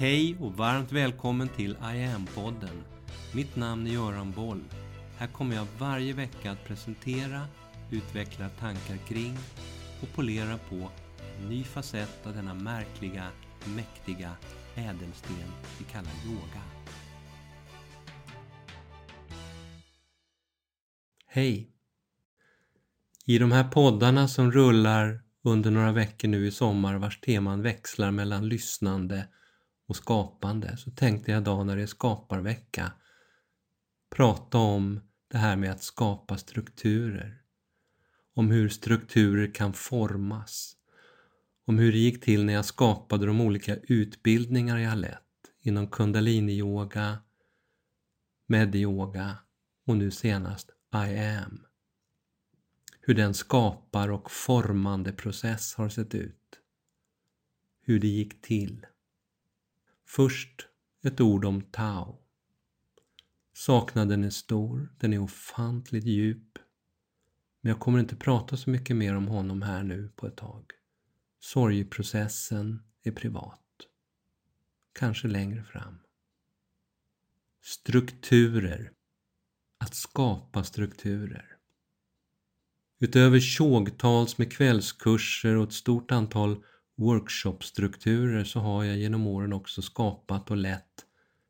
Hej och varmt välkommen till I am-podden. Mitt namn är Göran Boll. Här kommer jag varje vecka att presentera, utveckla tankar kring och polera på en ny facett av denna märkliga, mäktiga ädelsten vi kallar yoga. Hej! I de här poddarna som rullar under några veckor nu i sommar vars teman växlar mellan lyssnande och skapande så tänkte jag idag när det är skaparvecka prata om det här med att skapa strukturer. Om hur strukturer kan formas. Om hur det gick till när jag skapade de olika utbildningar jag lett inom kundaliniyoga, medyoga och nu senast I am. Hur den skapar och formande process har sett ut. Hur det gick till. Först ett ord om Tao. Saknaden är stor, den är ofantligt djup. Men jag kommer inte prata så mycket mer om honom här nu på ett tag. Sorgeprocessen är privat. Kanske längre fram. Strukturer. Att skapa strukturer. Utöver tjogtals med kvällskurser och ett stort antal workshopstrukturer så har jag genom åren också skapat och lett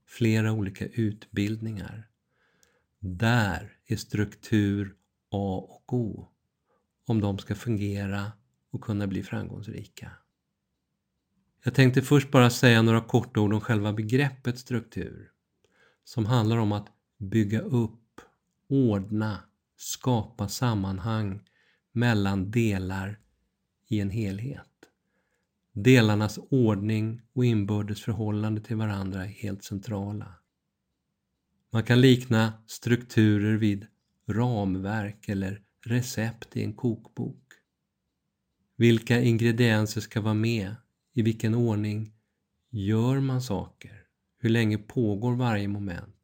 flera olika utbildningar. Där är struktur A och O om de ska fungera och kunna bli framgångsrika. Jag tänkte först bara säga några korta ord om själva begreppet struktur som handlar om att bygga upp, ordna, skapa sammanhang mellan delar i en helhet. Delarnas ordning och inbördes förhållande till varandra är helt centrala. Man kan likna strukturer vid ramverk eller recept i en kokbok. Vilka ingredienser ska vara med? I vilken ordning gör man saker? Hur länge pågår varje moment?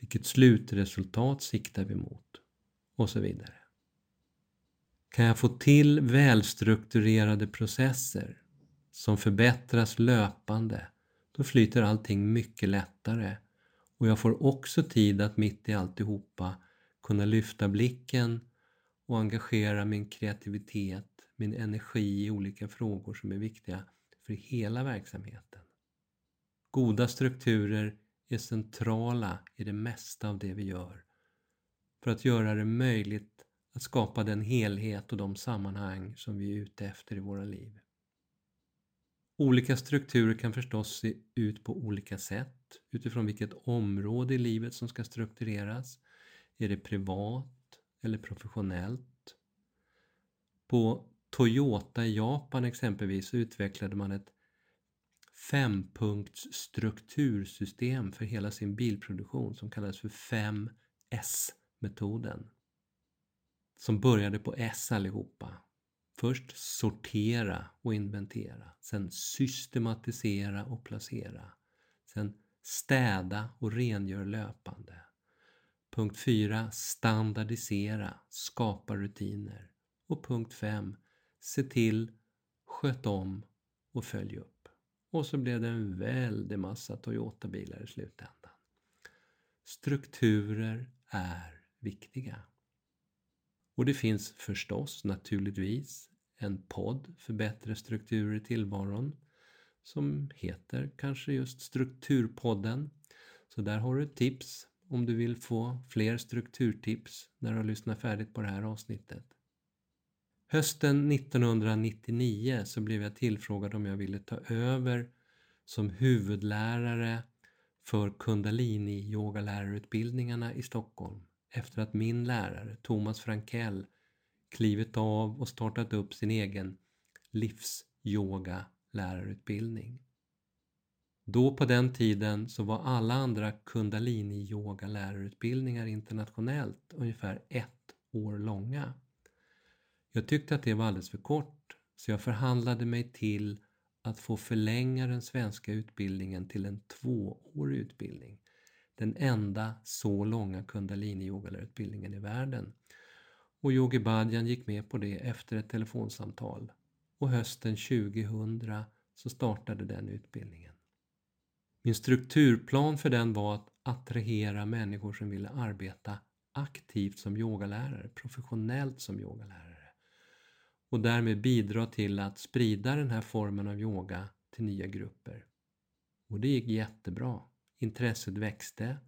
Vilket slutresultat siktar vi mot? Och så vidare. Kan jag få till välstrukturerade processer som förbättras löpande, då flyter allting mycket lättare och jag får också tid att mitt i alltihopa kunna lyfta blicken och engagera min kreativitet, min energi i olika frågor som är viktiga för hela verksamheten. Goda strukturer är centrala i det mesta av det vi gör för att göra det möjligt att skapa den helhet och de sammanhang som vi är ute efter i våra liv. Olika strukturer kan förstås se ut på olika sätt utifrån vilket område i livet som ska struktureras. Är det privat eller professionellt? På Toyota i Japan exempelvis utvecklade man ett fempunkts struktursystem för hela sin bilproduktion som kallades för 5S-metoden. Som började på S allihopa. Först sortera och inventera, sen systematisera och placera, sen städa och rengör löpande. Punkt 4. Standardisera, skapa rutiner. Och punkt 5. Se till, sköt om och följ upp. Och så blev det en väldig massa Toyota-bilar i slutändan. Strukturer är viktiga. Och det finns förstås naturligtvis en podd för bättre strukturer i tillvaron som heter kanske just Strukturpodden. Så där har du ett tips om du vill få fler strukturtips när du har lyssnat färdigt på det här avsnittet. Hösten 1999 så blev jag tillfrågad om jag ville ta över som huvudlärare för kundalini-yogalärarutbildningarna i Stockholm efter att min lärare Thomas Frankell klivit av och startat upp sin egen livsyoga lärarutbildning. Då på den tiden så var alla andra kundalini yoga lärarutbildningar internationellt ungefär ett år långa. Jag tyckte att det var alldeles för kort så jag förhandlade mig till att få förlänga den svenska utbildningen till en tvåårig utbildning den enda så långa kundalini-yogalärarutbildningen i världen. Och Yogi Bhajan gick med på det efter ett telefonsamtal. Och hösten 2000 så startade den utbildningen. Min strukturplan för den var att attrahera människor som ville arbeta aktivt som yogalärare, professionellt som yogalärare och därmed bidra till att sprida den här formen av yoga till nya grupper. Och det gick jättebra. Intresset växte.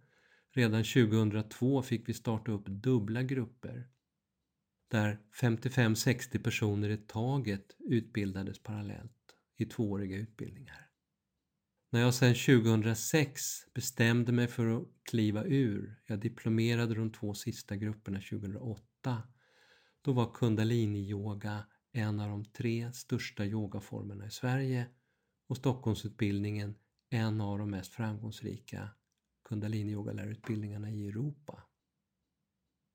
Redan 2002 fick vi starta upp dubbla grupper där 55-60 personer i taget utbildades parallellt i tvååriga utbildningar. När jag sedan 2006 bestämde mig för att kliva ur, jag diplomerade de två sista grupperna 2008, då var kundalini-yoga en av de tre största yogaformerna i Sverige och Stockholmsutbildningen en av de mest framgångsrika kundalini-yogalärarutbildningarna i Europa.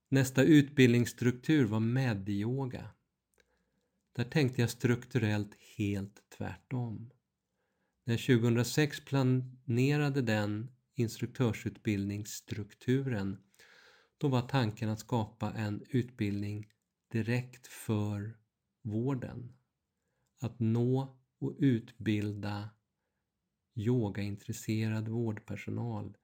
Nästa utbildningsstruktur var medyoga. Där tänkte jag strukturellt helt tvärtom. När jag 2006 planerade den instruktörsutbildningsstrukturen då var tanken att skapa en utbildning direkt för vården. Att nå och utbilda yogaintresserad vårdpersonal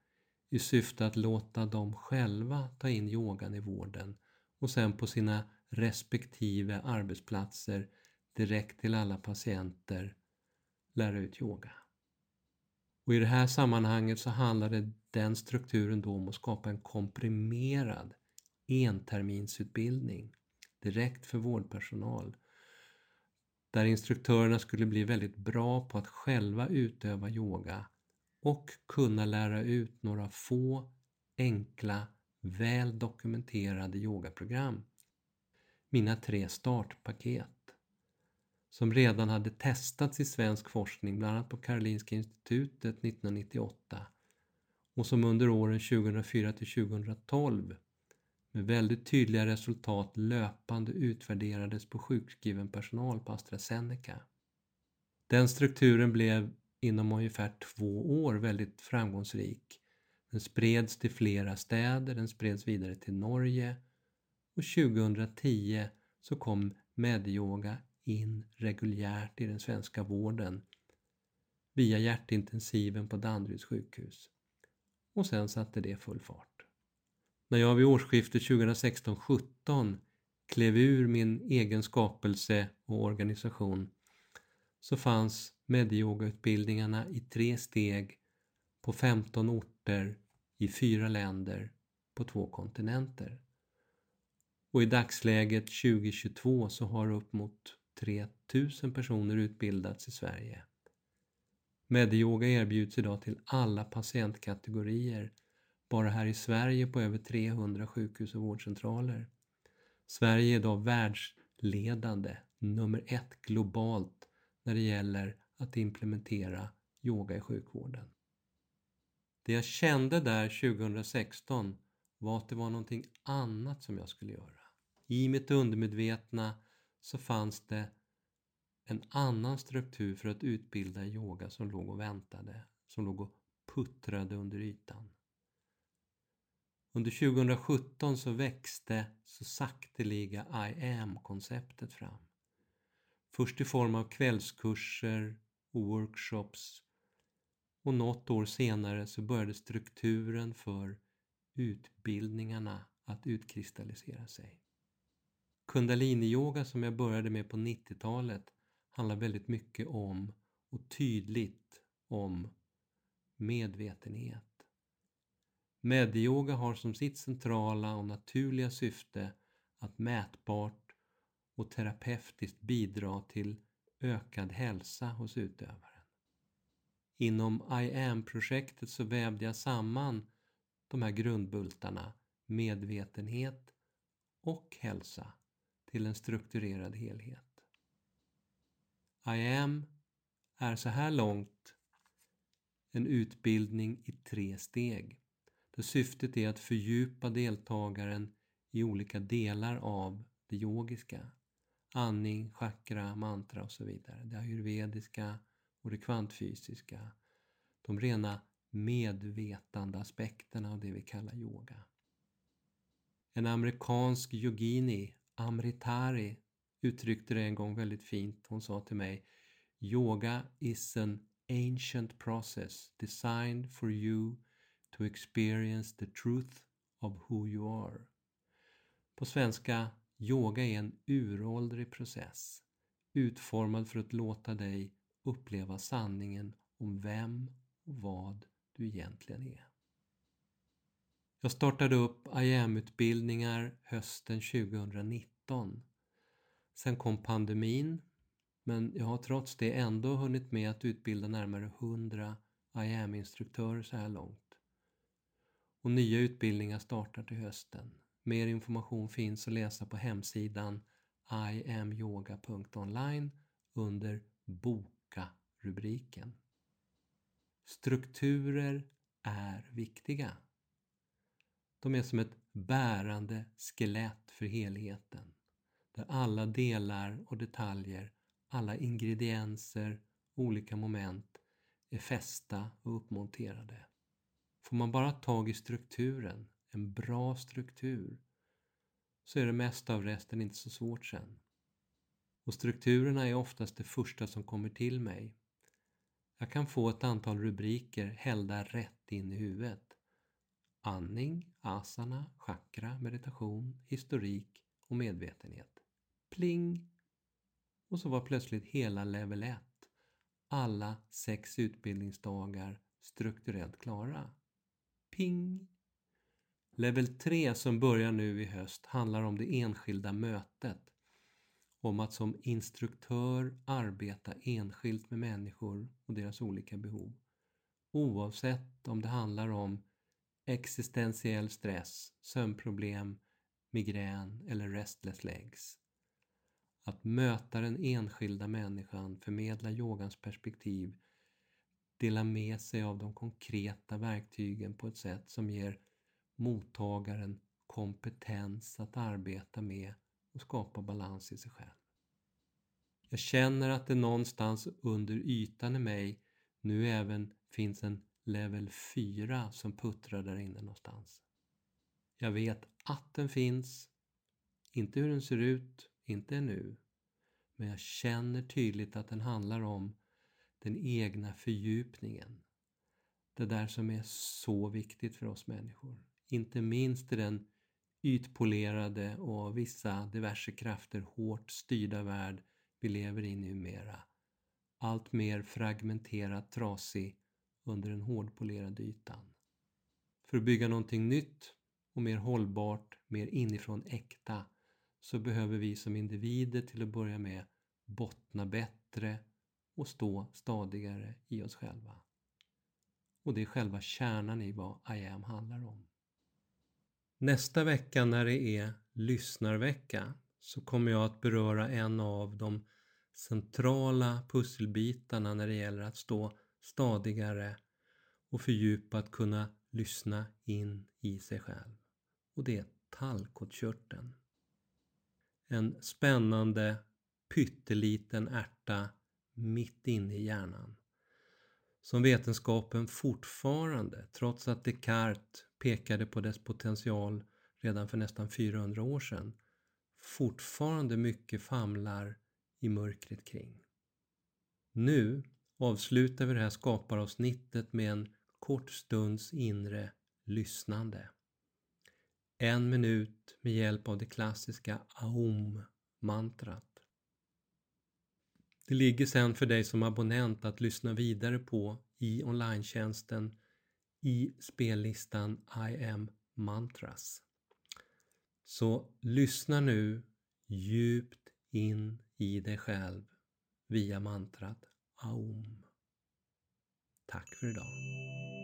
i syfte att låta dem själva ta in yogan i vården och sen på sina respektive arbetsplatser direkt till alla patienter lära ut yoga. Och I det här sammanhanget så handlade den strukturen då om att skapa en komprimerad enterminsutbildning direkt för vårdpersonal där instruktörerna skulle bli väldigt bra på att själva utöva yoga och kunna lära ut några få enkla, väl dokumenterade yogaprogram. Mina tre startpaket som redan hade testats i svensk forskning, bland annat på Karolinska institutet 1998 och som under åren 2004 till 2012 med väldigt tydliga resultat löpande utvärderades på sjukskriven personal på AstraZeneca. Den strukturen blev inom ungefär två år väldigt framgångsrik. Den spreds till flera städer, den spreds vidare till Norge och 2010 så kom medyoga in reguljärt i den svenska vården via hjärtintensiven på Danderyds sjukhus. Och sen satte det full fart. När jag vid årsskiftet 2016-17 klev ur min egen skapelse och organisation så fanns medyogautbildningarna i tre steg på 15 orter i fyra länder på två kontinenter. Och i dagsläget 2022 så har upp mot 3000 personer utbildats i Sverige. Medyoga erbjuds idag till alla patientkategorier bara här i Sverige på över 300 sjukhus och vårdcentraler. Sverige är idag världsledande, nummer ett globalt när det gäller att implementera yoga i sjukvården. Det jag kände där 2016 var att det var någonting annat som jag skulle göra. I mitt undermedvetna så fanns det en annan struktur för att utbilda yoga som låg och väntade, som låg och puttrade under ytan. Under 2017 så växte så sakteliga I am-konceptet fram. Först i form av kvällskurser och workshops och något år senare så började strukturen för utbildningarna att utkristallisera sig. Kundaliniyoga som jag började med på 90-talet handlar väldigt mycket om och tydligt om medvetenhet Medyoga har som sitt centrala och naturliga syfte att mätbart och terapeutiskt bidra till ökad hälsa hos utövaren. Inom I am-projektet så vävde jag samman de här grundbultarna medvetenhet och hälsa till en strukturerad helhet. I am är så här långt en utbildning i tre steg där syftet är att fördjupa deltagaren i olika delar av det yogiska. Andning, chakra, mantra och så vidare. Det ayurvediska och det kvantfysiska. De rena medvetande aspekterna av det vi kallar yoga. En amerikansk yogini, Amritari, uttryckte det en gång väldigt fint. Hon sa till mig Yoga is an ancient process designed for you to experience the truth of who you are. På svenska, yoga är en uråldrig process utformad för att låta dig uppleva sanningen om vem och vad du egentligen är. Jag startade upp IAM-utbildningar hösten 2019. Sen kom pandemin, men jag har trots det ändå hunnit med att utbilda närmare 100 IAM-instruktörer så här långt. Och nya utbildningar startar till hösten. Mer information finns att läsa på hemsidan iamyoga.online under Boka-rubriken. Strukturer är viktiga. De är som ett bärande skelett för helheten, där alla delar och detaljer, alla ingredienser, olika moment är fästa och uppmonterade. Får man bara tag i strukturen, en bra struktur, så är det mesta av resten inte så svårt sen. Och strukturerna är oftast det första som kommer till mig. Jag kan få ett antal rubriker hällda rätt in i huvudet. Andning, asana, chakra, meditation, historik och medvetenhet. Pling! Och så var plötsligt hela level 1, alla sex utbildningsdagar strukturellt klara. Ping! Level 3 som börjar nu i höst handlar om det enskilda mötet. Om att som instruktör arbeta enskilt med människor och deras olika behov. Oavsett om det handlar om existentiell stress, sömnproblem, migrän eller restless legs. Att möta den enskilda människan, förmedla yogans perspektiv, dela med sig av de konkreta verktygen på ett sätt som ger mottagaren kompetens att arbeta med och skapa balans i sig själv. Jag känner att det någonstans under ytan i mig nu även finns en level 4 som puttrar där inne någonstans. Jag vet att den finns, inte hur den ser ut, inte nu, men jag känner tydligt att den handlar om den egna fördjupningen. Det där som är så viktigt för oss människor. Inte minst i den ytpolerade och vissa diverse krafter hårt styrda värld vi lever i numera. Allt mer fragmenterat trasig under den hårdpolerade ytan. För att bygga någonting nytt och mer hållbart, mer inifrån äkta, så behöver vi som individer till att börja med bottna bättre och stå stadigare i oss själva. Och det är själva kärnan i vad I am handlar om. Nästa vecka när det är lyssnarvecka så kommer jag att beröra en av de centrala pusselbitarna när det gäller att stå stadigare och fördjupat kunna lyssna in i sig själv. Och det är tallkottkörteln. En spännande pytteliten ärta mitt inne i hjärnan. Som vetenskapen fortfarande, trots att Descartes pekade på dess potential redan för nästan 400 år sedan, fortfarande mycket famlar i mörkret kring. Nu avslutar vi det här skaparavsnittet med en kort stunds inre lyssnande. En minut med hjälp av det klassiska Aum-mantrat. Det ligger sen för dig som abonnent att lyssna vidare på i online i spellistan I am mantras. Så lyssna nu djupt in i dig själv via mantrat Aum. Tack för idag.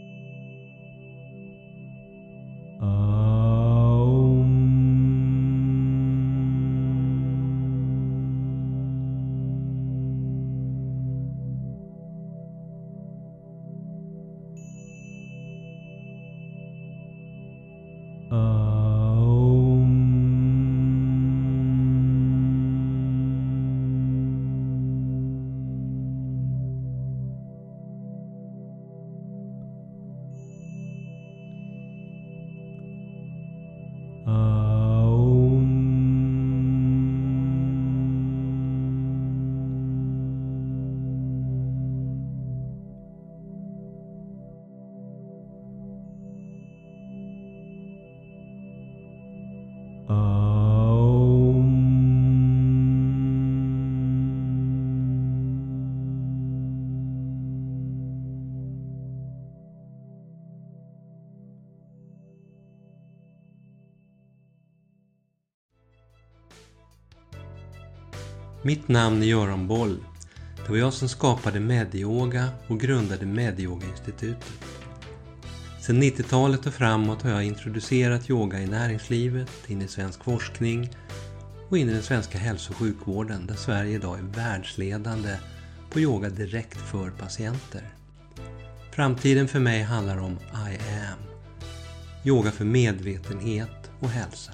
Mitt namn är Göran Boll. Det var jag som skapade Medyoga och grundade Medyoga-institutet. Sedan 90-talet och framåt har jag introducerat yoga i näringslivet, in i svensk forskning och in i den svenska hälso och sjukvården där Sverige idag är världsledande på yoga direkt för patienter. Framtiden för mig handlar om I am. Yoga för medvetenhet och hälsa.